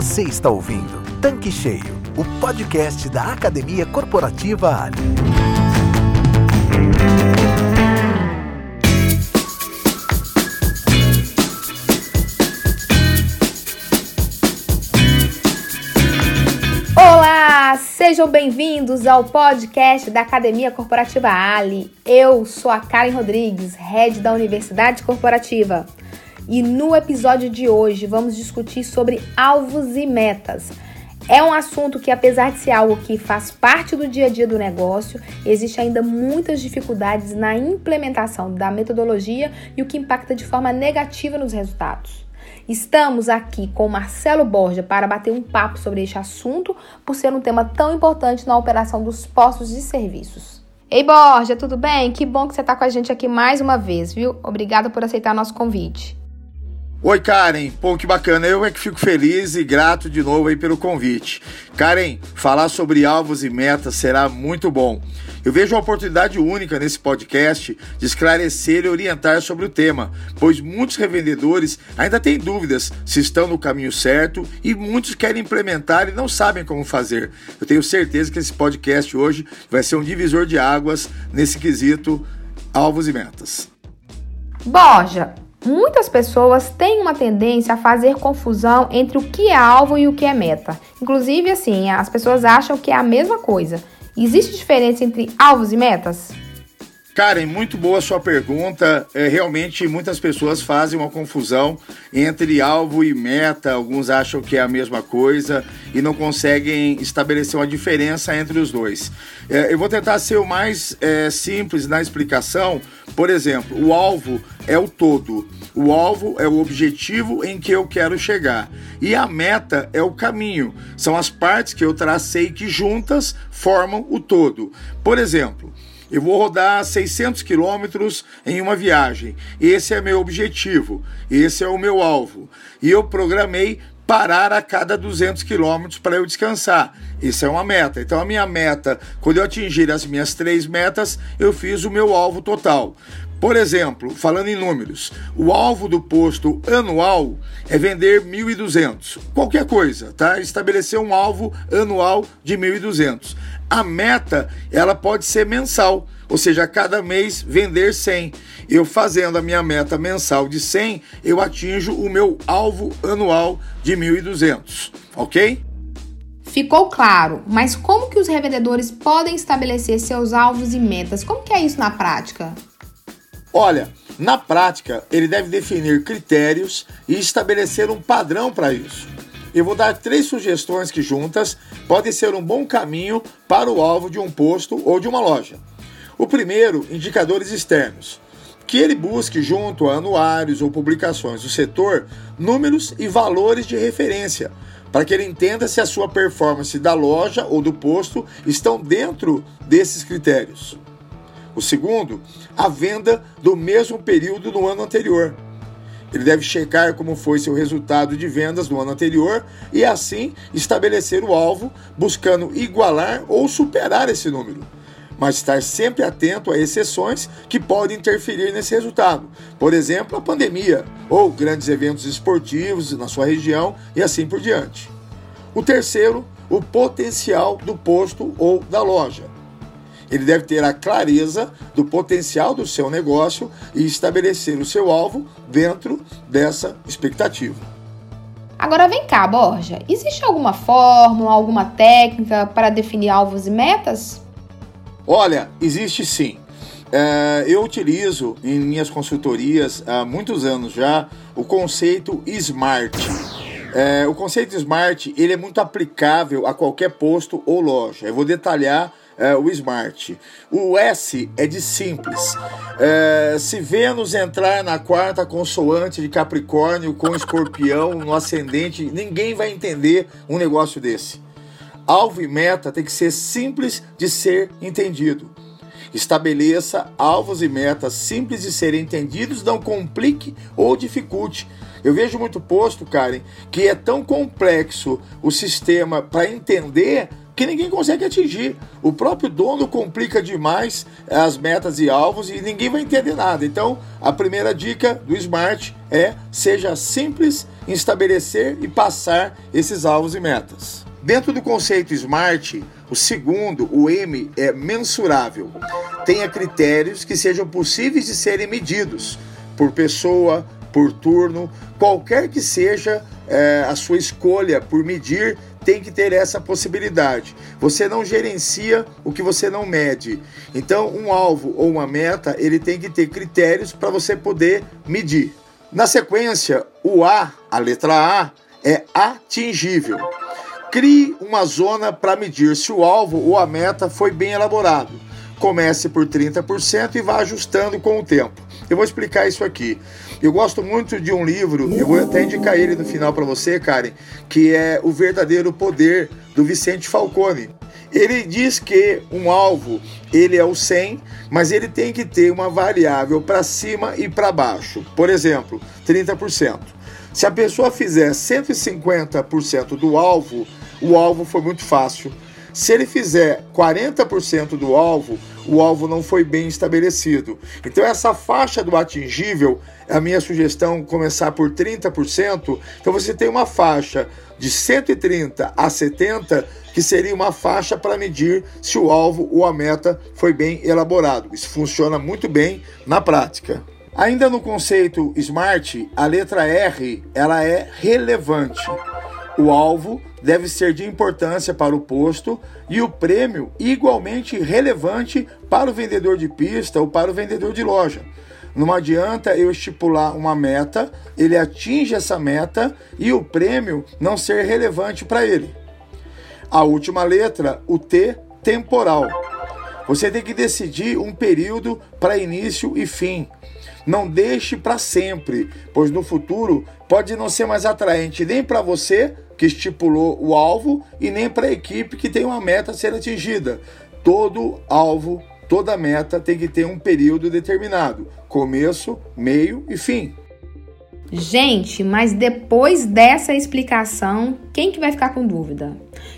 Você está ouvindo Tanque Cheio, o podcast da Academia Corporativa Ali. Olá, sejam bem-vindos ao podcast da Academia Corporativa Ali. Eu sou a Karen Rodrigues, head da Universidade Corporativa. E no episódio de hoje vamos discutir sobre alvos e metas. É um assunto que, apesar de ser algo que faz parte do dia a dia do negócio, existe ainda muitas dificuldades na implementação da metodologia e o que impacta de forma negativa nos resultados. Estamos aqui com Marcelo Borja para bater um papo sobre este assunto, por ser um tema tão importante na operação dos postos de serviços. Ei Borja, tudo bem? Que bom que você está com a gente aqui mais uma vez, viu? Obrigada por aceitar nosso convite. Oi, Karen. Pô, que bacana. Eu é que fico feliz e grato de novo aí pelo convite. Karen, falar sobre alvos e metas será muito bom. Eu vejo uma oportunidade única nesse podcast de esclarecer e orientar sobre o tema, pois muitos revendedores ainda têm dúvidas se estão no caminho certo e muitos querem implementar e não sabem como fazer. Eu tenho certeza que esse podcast hoje vai ser um divisor de águas nesse quesito alvos e metas. Borja, Muitas pessoas têm uma tendência a fazer confusão entre o que é alvo e o que é meta. Inclusive, assim, as pessoas acham que é a mesma coisa. Existe diferença entre alvos e metas? Karen, muito boa sua pergunta. É, realmente, muitas pessoas fazem uma confusão entre alvo e meta. Alguns acham que é a mesma coisa e não conseguem estabelecer uma diferença entre os dois. É, eu vou tentar ser o mais é, simples na explicação. Por exemplo, o alvo é o todo. O alvo é o objetivo em que eu quero chegar. E a meta é o caminho. São as partes que eu tracei que juntas formam o todo. Por exemplo, eu vou rodar 600 quilômetros em uma viagem. Esse é meu objetivo, esse é o meu alvo. E eu programei parar a cada 200 quilômetros para eu descansar. Isso é uma meta. Então, a minha meta, quando eu atingir as minhas três metas, eu fiz o meu alvo total. Por exemplo, falando em números, o alvo do posto anual é vender 1.200. Qualquer coisa, tá? Estabelecer um alvo anual de 1.200. A meta, ela pode ser mensal, ou seja, cada mês vender 100. Eu fazendo a minha meta mensal de 100, eu atinjo o meu alvo anual de 1.200, ok? Ficou claro, mas como que os revendedores podem estabelecer seus alvos e metas? Como que é isso na prática? Olha, na prática, ele deve definir critérios e estabelecer um padrão para isso. Eu vou dar três sugestões que juntas podem ser um bom caminho para o alvo de um posto ou de uma loja. O primeiro, indicadores externos. Que ele busque, junto a anuários ou publicações do setor, números e valores de referência, para que ele entenda se a sua performance da loja ou do posto estão dentro desses critérios. O segundo, a venda do mesmo período no ano anterior. Ele deve checar como foi seu resultado de vendas no ano anterior e assim estabelecer o alvo, buscando igualar ou superar esse número. Mas estar sempre atento a exceções que podem interferir nesse resultado. Por exemplo, a pandemia ou grandes eventos esportivos na sua região e assim por diante. O terceiro, o potencial do posto ou da loja. Ele deve ter a clareza do potencial do seu negócio e estabelecer o seu alvo dentro dessa expectativa. Agora vem cá, Borja. Existe alguma fórmula, alguma técnica para definir alvos e metas? Olha, existe sim. É, eu utilizo em minhas consultorias há muitos anos já o conceito SMART. É, o conceito SMART ele é muito aplicável a qualquer posto ou loja. Eu vou detalhar é, o Smart. O S é de simples. É, se Vênus entrar na quarta consoante de Capricórnio com Escorpião no ascendente, ninguém vai entender um negócio desse. Alvo e meta tem que ser simples de ser entendido. Estabeleça alvos e metas simples de serem entendidos, não complique ou dificulte. Eu vejo muito posto, Karen, que é tão complexo o sistema para entender que ninguém consegue atingir. O próprio dono complica demais as metas e alvos e ninguém vai entender nada. Então, a primeira dica do Smart é seja simples em estabelecer e passar esses alvos e metas. Dentro do conceito SMART, o segundo, o M, é mensurável. Tenha critérios que sejam possíveis de serem medidos por pessoa, por turno, qualquer que seja é, a sua escolha por medir, tem que ter essa possibilidade. Você não gerencia o que você não mede. Então, um alvo ou uma meta, ele tem que ter critérios para você poder medir. Na sequência, o A, a letra A, é atingível. Crie uma zona para medir se o alvo ou a meta foi bem elaborado. Comece por 30% e vá ajustando com o tempo. Eu vou explicar isso aqui. Eu gosto muito de um livro, eu vou até indicar ele no final para você, Karen, que é O Verdadeiro Poder do Vicente Falcone. Ele diz que um alvo, ele é o 100, mas ele tem que ter uma variável para cima e para baixo. Por exemplo, 30%. Se a pessoa fizer 150% do alvo, o alvo foi muito fácil. Se ele fizer 40% do alvo, o alvo não foi bem estabelecido. Então, essa faixa do atingível, a minha sugestão começar por 30%. Então, você tem uma faixa de 130 a 70, que seria uma faixa para medir se o alvo ou a meta foi bem elaborado. Isso funciona muito bem na prática. Ainda no conceito SMART, a letra R ela é relevante. O alvo deve ser de importância para o posto e o prêmio igualmente relevante para o vendedor de pista ou para o vendedor de loja. Não adianta eu estipular uma meta, ele atinge essa meta e o prêmio não ser relevante para ele. A última letra, o T, temporal. Você tem que decidir um período para início e fim. Não deixe para sempre, pois no futuro pode não ser mais atraente nem para você que estipulou o alvo e nem para a equipe que tem uma meta a ser atingida. Todo alvo, toda meta tem que ter um período determinado: começo, meio e fim. Gente, mas depois dessa explicação, quem que vai ficar com dúvida?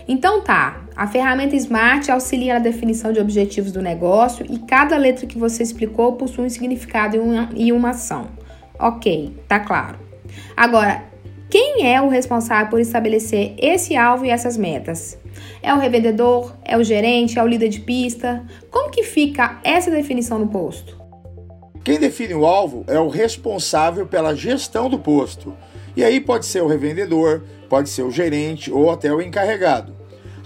Então tá, a ferramenta Smart auxilia na definição de objetivos do negócio e cada letra que você explicou possui um significado e uma, e uma ação. Ok, tá claro. Agora, quem é o responsável por estabelecer esse alvo e essas metas? É o revendedor? É o gerente? É o líder de pista? Como que fica essa definição no posto? Quem define o alvo é o responsável pela gestão do posto. E aí pode ser o revendedor, pode ser o gerente ou até o encarregado.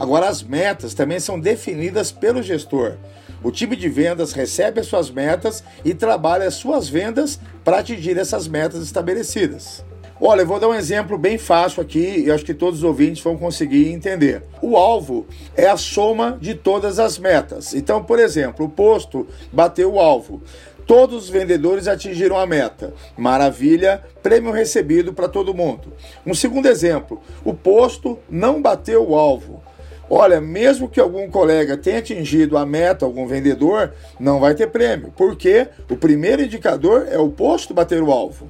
Agora, as metas também são definidas pelo gestor. O time de vendas recebe as suas metas e trabalha as suas vendas para atingir essas metas estabelecidas. Olha, eu vou dar um exemplo bem fácil aqui e acho que todos os ouvintes vão conseguir entender. O alvo é a soma de todas as metas. Então, por exemplo, o posto bateu o alvo. Todos os vendedores atingiram a meta. Maravilha, prêmio recebido para todo mundo. Um segundo exemplo: o posto não bateu o alvo. Olha, mesmo que algum colega tenha atingido a meta, algum vendedor, não vai ter prêmio, porque o primeiro indicador é o posto bater o alvo.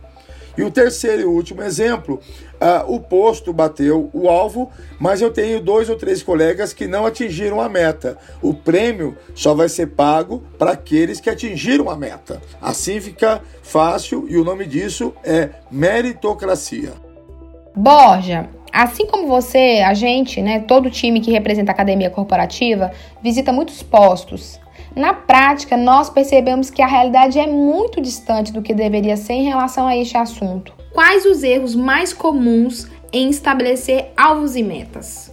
E o terceiro e último exemplo, uh, o posto bateu o alvo, mas eu tenho dois ou três colegas que não atingiram a meta. O prêmio só vai ser pago para aqueles que atingiram a meta. Assim fica fácil e o nome disso é meritocracia. Borja, assim como você, a gente, né, todo time que representa a academia corporativa, visita muitos postos na prática, nós percebemos que a realidade é muito distante do que deveria ser em relação a este assunto. Quais os erros mais comuns em estabelecer alvos e metas?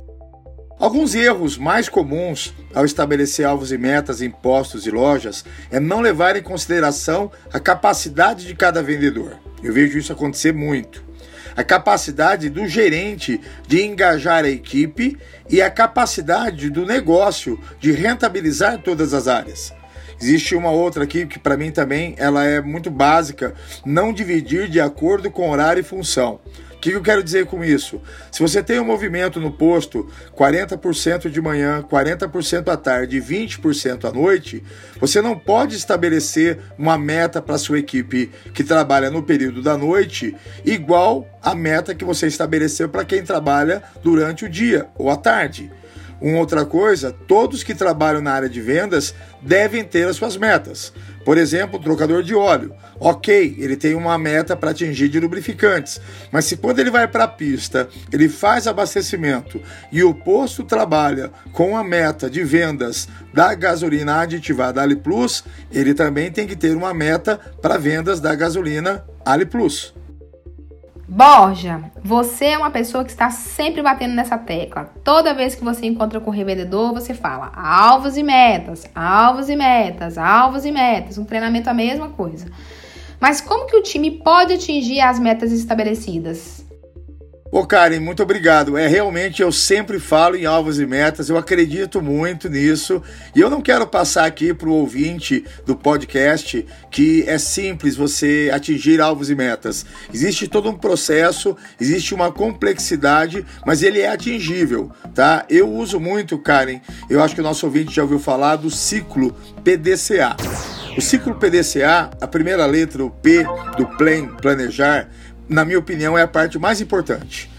Alguns erros mais comuns ao estabelecer alvos e metas em postos e lojas é não levar em consideração a capacidade de cada vendedor. Eu vejo isso acontecer muito a capacidade do gerente de engajar a equipe e a capacidade do negócio de rentabilizar todas as áreas. Existe uma outra aqui que para mim também ela é muito básica, não dividir de acordo com horário e função que eu quero dizer com isso? Se você tem um movimento no posto 40% de manhã, 40% à tarde e 20% à noite, você não pode estabelecer uma meta para sua equipe que trabalha no período da noite igual à meta que você estabeleceu para quem trabalha durante o dia ou à tarde. Uma outra coisa, todos que trabalham na área de vendas devem ter as suas metas. Por exemplo, trocador de óleo. Ok, ele tem uma meta para atingir de lubrificantes, mas se quando ele vai para a pista, ele faz abastecimento e o posto trabalha com a meta de vendas da gasolina aditivada Ali Plus, ele também tem que ter uma meta para vendas da gasolina Ali Plus. Borja, você é uma pessoa que está sempre batendo nessa tecla. Toda vez que você encontra com o revendedor, você fala alvos e metas, alvos e metas, alvos e metas. Um treinamento é a mesma coisa. Mas como que o time pode atingir as metas estabelecidas? Ô Karen, muito obrigado. É realmente eu sempre falo em alvos e metas, eu acredito muito nisso e eu não quero passar aqui para o ouvinte do podcast que é simples você atingir alvos e metas. Existe todo um processo, existe uma complexidade, mas ele é atingível, tá? Eu uso muito, Karen, eu acho que o nosso ouvinte já ouviu falar do ciclo PDCA. O ciclo PDCA, a primeira letra, o P do plan, planejar, na minha opinião, é a parte mais importante.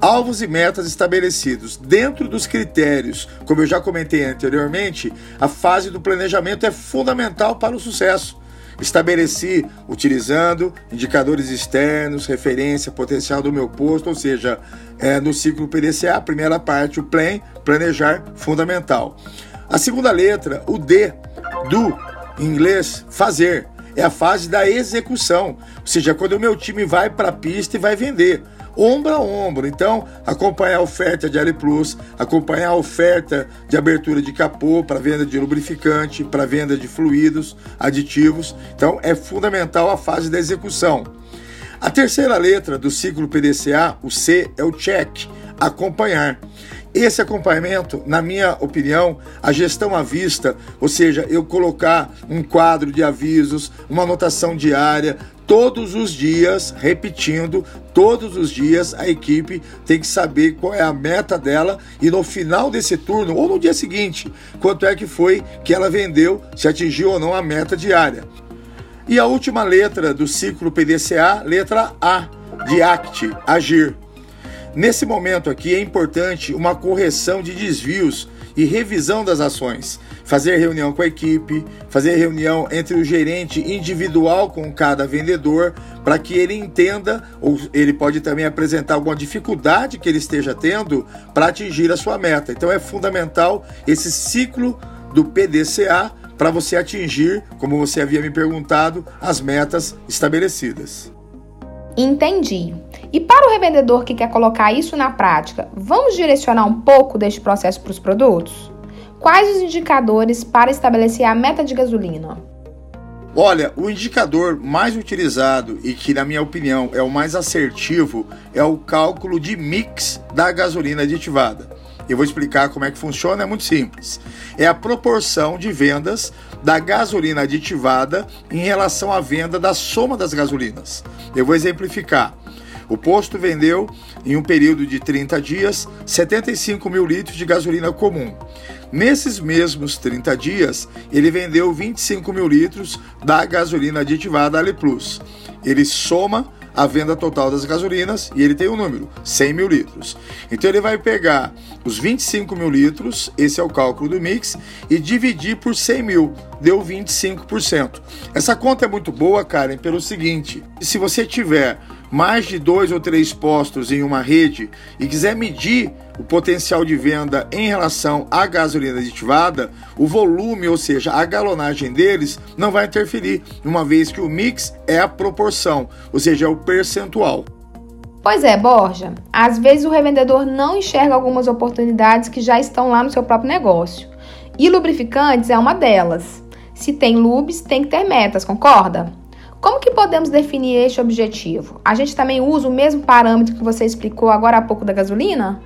Alvos e metas estabelecidos dentro dos critérios, como eu já comentei anteriormente, a fase do planejamento é fundamental para o sucesso. Estabeleci utilizando indicadores externos, referência potencial do meu posto, ou seja, é, no ciclo PDCA, a primeira parte, o plan, planejar, fundamental. A segunda letra, o D, do, em inglês, fazer é a fase da execução, ou seja, quando o meu time vai para a pista e vai vender ombro a ombro. Então, acompanhar a oferta de Ali Plus, acompanhar a oferta de abertura de capô para venda de lubrificante, para venda de fluidos, aditivos. Então, é fundamental a fase da execução. A terceira letra do ciclo PDCA, o C, é o check, acompanhar. Esse acompanhamento, na minha opinião, a gestão à vista, ou seja, eu colocar um quadro de avisos, uma anotação diária, todos os dias, repetindo, todos os dias a equipe tem que saber qual é a meta dela e no final desse turno ou no dia seguinte, quanto é que foi que ela vendeu, se atingiu ou não a meta diária. E a última letra do ciclo PDCA, letra A, de ACT, agir. Nesse momento aqui é importante uma correção de desvios e revisão das ações. Fazer reunião com a equipe, fazer reunião entre o gerente individual com cada vendedor, para que ele entenda, ou ele pode também apresentar alguma dificuldade que ele esteja tendo para atingir a sua meta. Então é fundamental esse ciclo do PDCA para você atingir, como você havia me perguntado, as metas estabelecidas. Entendi. E para o revendedor que quer colocar isso na prática, vamos direcionar um pouco deste processo para os produtos? Quais os indicadores para estabelecer a meta de gasolina? Olha, o indicador mais utilizado e que, na minha opinião, é o mais assertivo é o cálculo de mix da gasolina aditivada. Eu vou explicar como é que funciona, é muito simples. É a proporção de vendas da gasolina aditivada em relação à venda da soma das gasolinas. Eu vou exemplificar. O posto vendeu, em um período de 30 dias, 75 mil litros de gasolina comum. Nesses mesmos 30 dias, ele vendeu 25 mil litros da gasolina aditivada Ali Plus. Ele soma a venda total das gasolinas e ele tem um número, 100 mil litros. Então ele vai pegar os 25 mil litros, esse é o cálculo do mix, e dividir por 100 mil, deu 25%. Essa conta é muito boa, Karen, pelo seguinte: se você tiver mais de dois ou três postos em uma rede e quiser medir o potencial de venda em relação à gasolina aditivada, o volume, ou seja, a galonagem deles, não vai interferir, uma vez que o mix é a proporção, ou seja, é o percentual. Pois é, Borja. Às vezes o revendedor não enxerga algumas oportunidades que já estão lá no seu próprio negócio. E lubrificantes é uma delas. Se tem lubes, tem que ter metas, concorda? Como que podemos definir este objetivo? A gente também usa o mesmo parâmetro que você explicou agora há pouco da gasolina?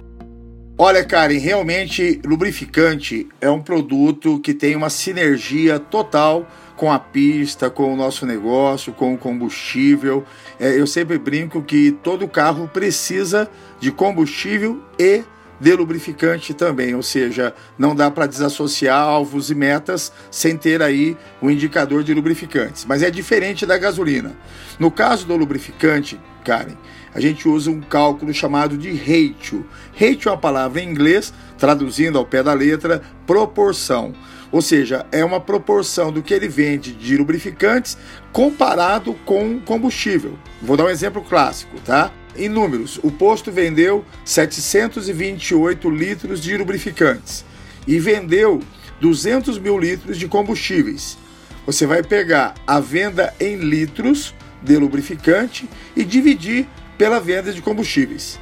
Olha, Karen, realmente lubrificante é um produto que tem uma sinergia total com a pista, com o nosso negócio, com o combustível. É, eu sempre brinco que todo carro precisa de combustível e de lubrificante também, ou seja, não dá para desassociar alvos e metas sem ter aí o um indicador de lubrificantes. Mas é diferente da gasolina. No caso do lubrificante, Karen, a gente usa um cálculo chamado de ratio. Ratio é uma palavra em inglês, traduzindo ao pé da letra, proporção. Ou seja, é uma proporção do que ele vende de lubrificantes comparado com combustível. Vou dar um exemplo clássico, tá? Em números, o posto vendeu 728 litros de lubrificantes e vendeu 200 mil litros de combustíveis. Você vai pegar a venda em litros de lubrificante e dividir pela venda de combustíveis.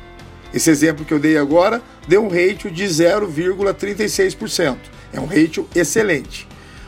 Esse exemplo que eu dei agora deu um ratio de 0,36%. É um ratio excelente.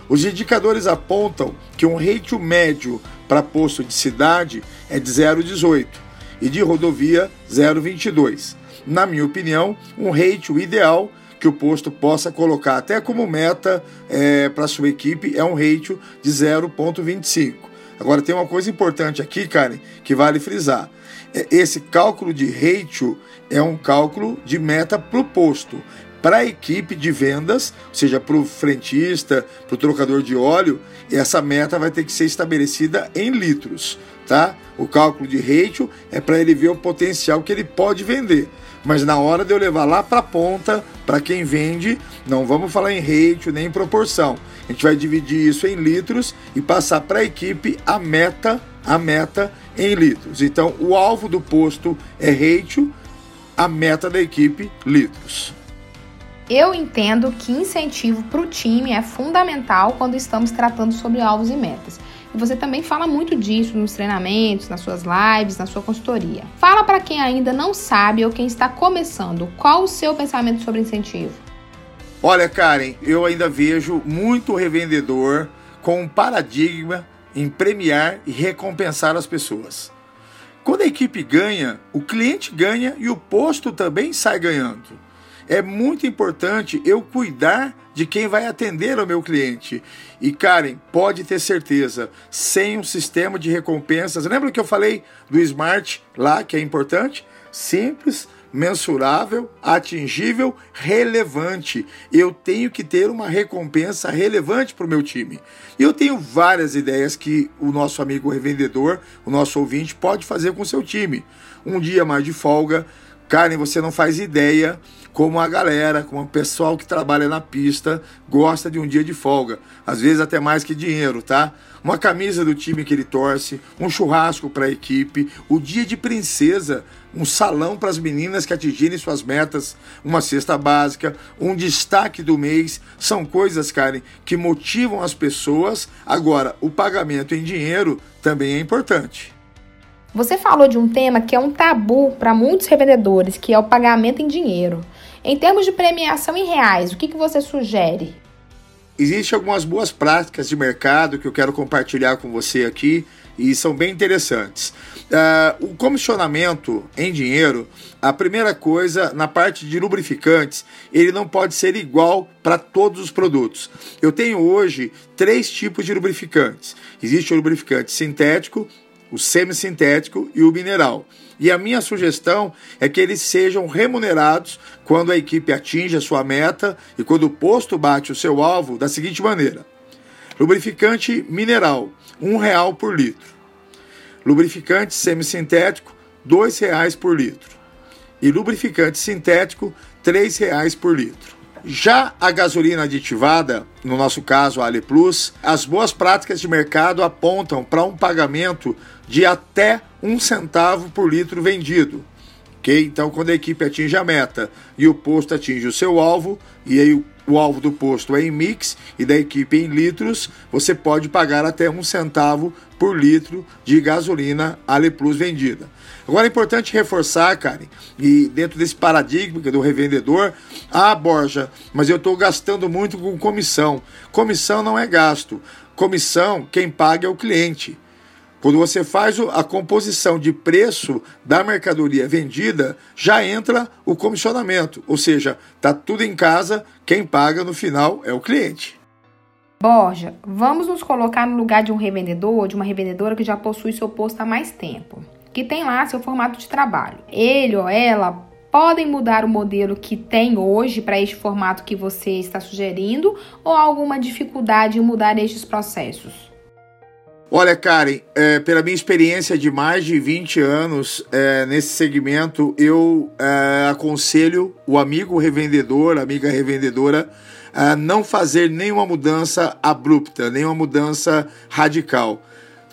Os indicadores apontam que um ratio médio para posto de cidade é de 0,18 e de rodovia 0,22. Na minha opinião, um ratio ideal que o posto possa colocar até como meta é, para sua equipe é um ratio de 0,25. Agora tem uma coisa importante aqui, Karen, que vale frisar. É, esse cálculo de ratio é um cálculo de meta para o posto para a equipe de vendas, ou seja, para o frentista, para o trocador de óleo, essa meta vai ter que ser estabelecida em litros, tá? O cálculo de ratio é para ele ver o potencial que ele pode vender. Mas na hora de eu levar lá para a ponta, para quem vende, não vamos falar em ratio nem em proporção. A gente vai dividir isso em litros e passar para a equipe a meta, a meta em litros. Então, o alvo do posto é ratio, a meta da equipe litros. Eu entendo que incentivo para o time é fundamental quando estamos tratando sobre alvos e metas. E você também fala muito disso nos treinamentos, nas suas lives, na sua consultoria. Fala para quem ainda não sabe ou quem está começando, qual o seu pensamento sobre incentivo? Olha, Karen, eu ainda vejo muito revendedor com um paradigma em premiar e recompensar as pessoas. Quando a equipe ganha, o cliente ganha e o posto também sai ganhando é muito importante eu cuidar de quem vai atender ao meu cliente. E Karen, pode ter certeza, sem um sistema de recompensas, lembra que eu falei do Smart lá, que é importante? Simples, mensurável, atingível, relevante. Eu tenho que ter uma recompensa relevante para o meu time. E eu tenho várias ideias que o nosso amigo revendedor, o nosso ouvinte, pode fazer com o seu time. Um dia mais de folga. Karen, você não faz ideia como a galera, como o pessoal que trabalha na pista gosta de um dia de folga, às vezes até mais que dinheiro, tá? Uma camisa do time que ele torce, um churrasco para a equipe, o dia de princesa, um salão para as meninas que atingirem suas metas, uma cesta básica, um destaque do mês, são coisas, Karen, que motivam as pessoas. Agora, o pagamento em dinheiro também é importante. Você falou de um tema que é um tabu para muitos revendedores, que é o pagamento em dinheiro. Em termos de premiação em reais, o que, que você sugere? Existem algumas boas práticas de mercado que eu quero compartilhar com você aqui e são bem interessantes. Uh, o comissionamento em dinheiro, a primeira coisa, na parte de lubrificantes, ele não pode ser igual para todos os produtos. Eu tenho hoje três tipos de lubrificantes: existe o lubrificante sintético, o semissintético e o mineral. E a minha sugestão é que eles sejam remunerados quando a equipe atinge a sua meta e quando o posto bate o seu alvo da seguinte maneira: lubrificante mineral, um real por litro. Lubrificante semissintético, dois reais por litro. E lubrificante sintético, três reais por litro. Já a gasolina aditivada, no nosso caso a Ali Plus, as boas práticas de mercado apontam para um pagamento de até um centavo por litro vendido. Okay? Então, quando a equipe atinge a meta e o posto atinge o seu alvo, e aí o alvo do posto é em mix e da equipe em litros, você pode pagar até um centavo por litro de gasolina Ale Plus vendida. Agora é importante reforçar, Karen, e dentro desse paradigma do revendedor, ah, Borja, mas eu estou gastando muito com comissão. Comissão não é gasto. Comissão, quem paga é o cliente. Quando você faz a composição de preço da mercadoria vendida, já entra o comissionamento, ou seja, está tudo em casa, quem paga no final é o cliente. Borja, vamos nos colocar no lugar de um revendedor ou de uma revendedora que já possui seu posto há mais tempo, que tem lá seu formato de trabalho. Ele ou ela podem mudar o modelo que tem hoje para este formato que você está sugerindo ou alguma dificuldade em mudar estes processos? Olha, Karen, é, pela minha experiência de mais de 20 anos é, nesse segmento, eu é, aconselho o amigo revendedor, amiga revendedora, a não fazer nenhuma mudança abrupta, nenhuma mudança radical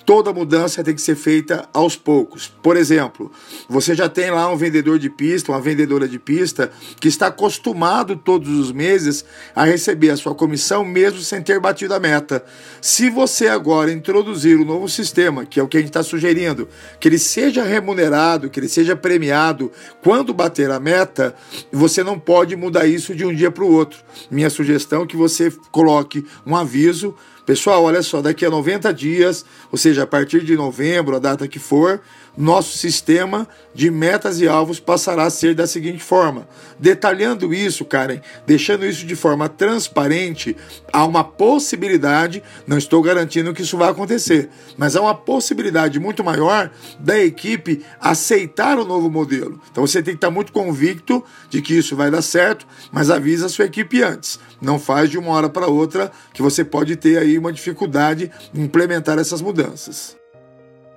toda mudança tem que ser feita aos poucos. Por exemplo, você já tem lá um vendedor de pista, uma vendedora de pista, que está acostumado todos os meses a receber a sua comissão mesmo sem ter batido a meta. Se você agora introduzir um novo sistema, que é o que a gente está sugerindo, que ele seja remunerado, que ele seja premiado quando bater a meta, você não pode mudar isso de um dia para o outro. Minha sugestão é que você coloque um aviso Pessoal, olha só, daqui a 90 dias, ou seja, a partir de novembro, a data que for, nosso sistema de metas e alvos passará a ser da seguinte forma. Detalhando isso, Karen, deixando isso de forma transparente, há uma possibilidade, não estou garantindo que isso vai acontecer, mas há uma possibilidade muito maior da equipe aceitar o novo modelo. Então você tem que estar muito convicto de que isso vai dar certo, mas avisa a sua equipe antes. Não faz de uma hora para outra que você pode ter aí uma dificuldade em implementar essas mudanças.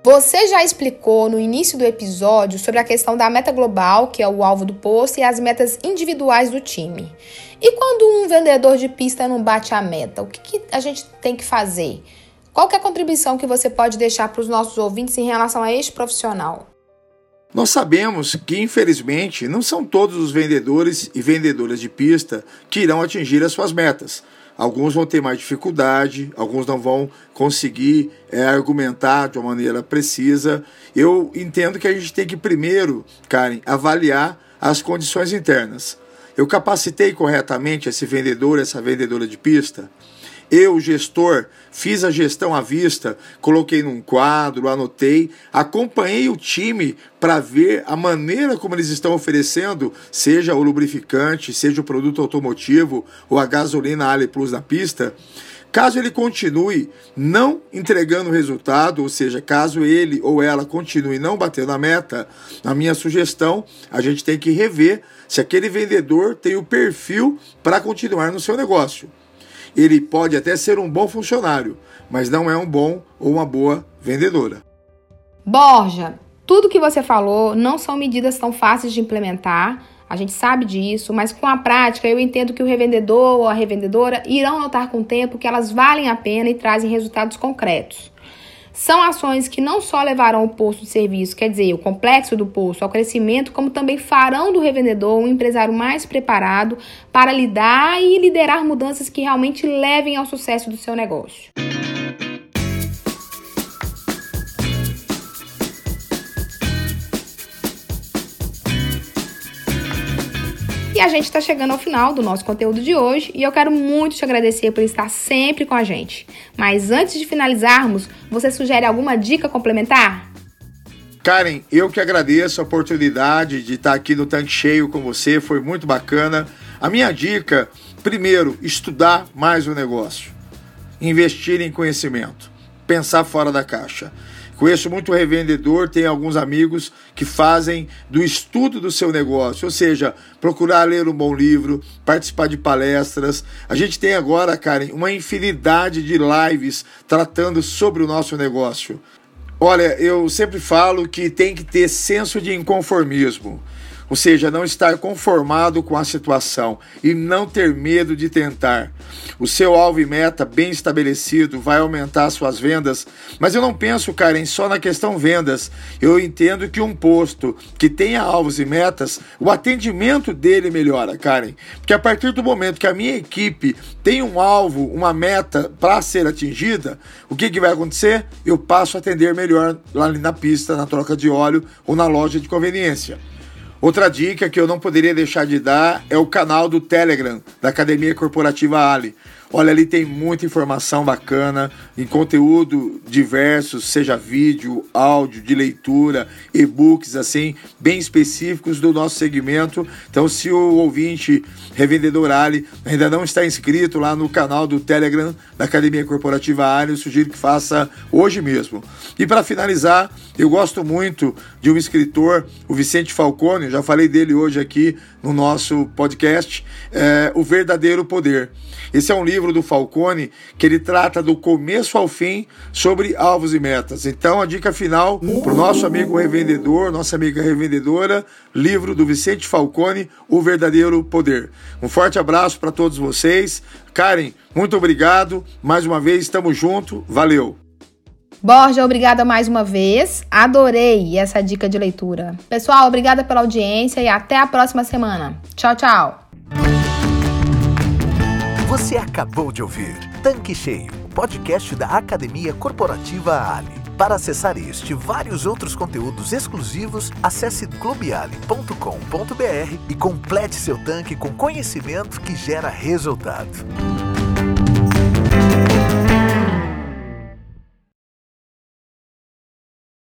Você já explicou no início do episódio sobre a questão da meta global, que é o alvo do posto, e as metas individuais do time. E quando um vendedor de pista não bate a meta, o que, que a gente tem que fazer? Qual é a contribuição que você pode deixar para os nossos ouvintes em relação a este profissional? Nós sabemos que, infelizmente, não são todos os vendedores e vendedoras de pista que irão atingir as suas metas. Alguns vão ter mais dificuldade, alguns não vão conseguir é, argumentar de uma maneira precisa. Eu entendo que a gente tem que primeiro, Karen, avaliar as condições internas. Eu capacitei corretamente esse vendedor, essa vendedora de pista? Eu, gestor, fiz a gestão à vista, coloquei num quadro, anotei, acompanhei o time para ver a maneira como eles estão oferecendo, seja o lubrificante, seja o produto automotivo ou a gasolina Ali Plus na pista. Caso ele continue não entregando resultado, ou seja, caso ele ou ela continue não batendo a meta, na minha sugestão, a gente tem que rever se aquele vendedor tem o perfil para continuar no seu negócio ele pode até ser um bom funcionário, mas não é um bom ou uma boa vendedora. Borja, tudo que você falou não são medidas tão fáceis de implementar. A gente sabe disso, mas com a prática eu entendo que o revendedor ou a revendedora irão notar com o tempo que elas valem a pena e trazem resultados concretos. São ações que não só levarão o posto de serviço, quer dizer, o complexo do posto, ao crescimento, como também farão do revendedor um empresário mais preparado para lidar e liderar mudanças que realmente levem ao sucesso do seu negócio. A gente está chegando ao final do nosso conteúdo de hoje e eu quero muito te agradecer por estar sempre com a gente. Mas antes de finalizarmos, você sugere alguma dica complementar? Karen, eu que agradeço a oportunidade de estar aqui no Tanque Cheio com você, foi muito bacana. A minha dica, primeiro, estudar mais o negócio, investir em conhecimento, pensar fora da caixa. Conheço muito revendedor, tem alguns amigos que fazem do estudo do seu negócio, ou seja, procurar ler um bom livro, participar de palestras. A gente tem agora, Karen, uma infinidade de lives tratando sobre o nosso negócio. Olha, eu sempre falo que tem que ter senso de inconformismo ou seja, não estar conformado com a situação e não ter medo de tentar. O seu alvo e meta bem estabelecido vai aumentar suas vendas, mas eu não penso, Karen, só na questão vendas. Eu entendo que um posto que tenha alvos e metas, o atendimento dele melhora, Karen. Porque a partir do momento que a minha equipe tem um alvo, uma meta para ser atingida, o que, que vai acontecer? Eu passo a atender melhor lá na pista, na troca de óleo ou na loja de conveniência. Outra dica que eu não poderia deixar de dar é o canal do Telegram da Academia Corporativa Ali. Olha, ali tem muita informação bacana, em conteúdo diversos, seja vídeo, áudio, de leitura, e-books, assim, bem específicos do nosso segmento. Então, se o ouvinte revendedor Ali ainda não está inscrito lá no canal do Telegram da Academia Corporativa Ali, eu sugiro que faça hoje mesmo. E para finalizar, eu gosto muito de um escritor, o Vicente Falcone, já falei dele hoje aqui no nosso podcast, é, O Verdadeiro Poder. Esse é um livro do Falcone que ele trata do começo ao fim sobre alvos e metas. Então, a dica final para o nosso amigo revendedor, nossa amiga revendedora, livro do Vicente Falcone, O Verdadeiro Poder. Um forte abraço para todos vocês. Karen, muito obrigado. Mais uma vez, estamos juntos. Valeu! Borja, obrigada mais uma vez. Adorei essa dica de leitura. Pessoal, obrigada pela audiência e até a próxima semana. Tchau, tchau. Você acabou de ouvir Tanque Cheio, podcast da Academia Corporativa Ali. Para acessar este e vários outros conteúdos exclusivos, acesse clubeali.com.br e complete seu tanque com conhecimento que gera resultado.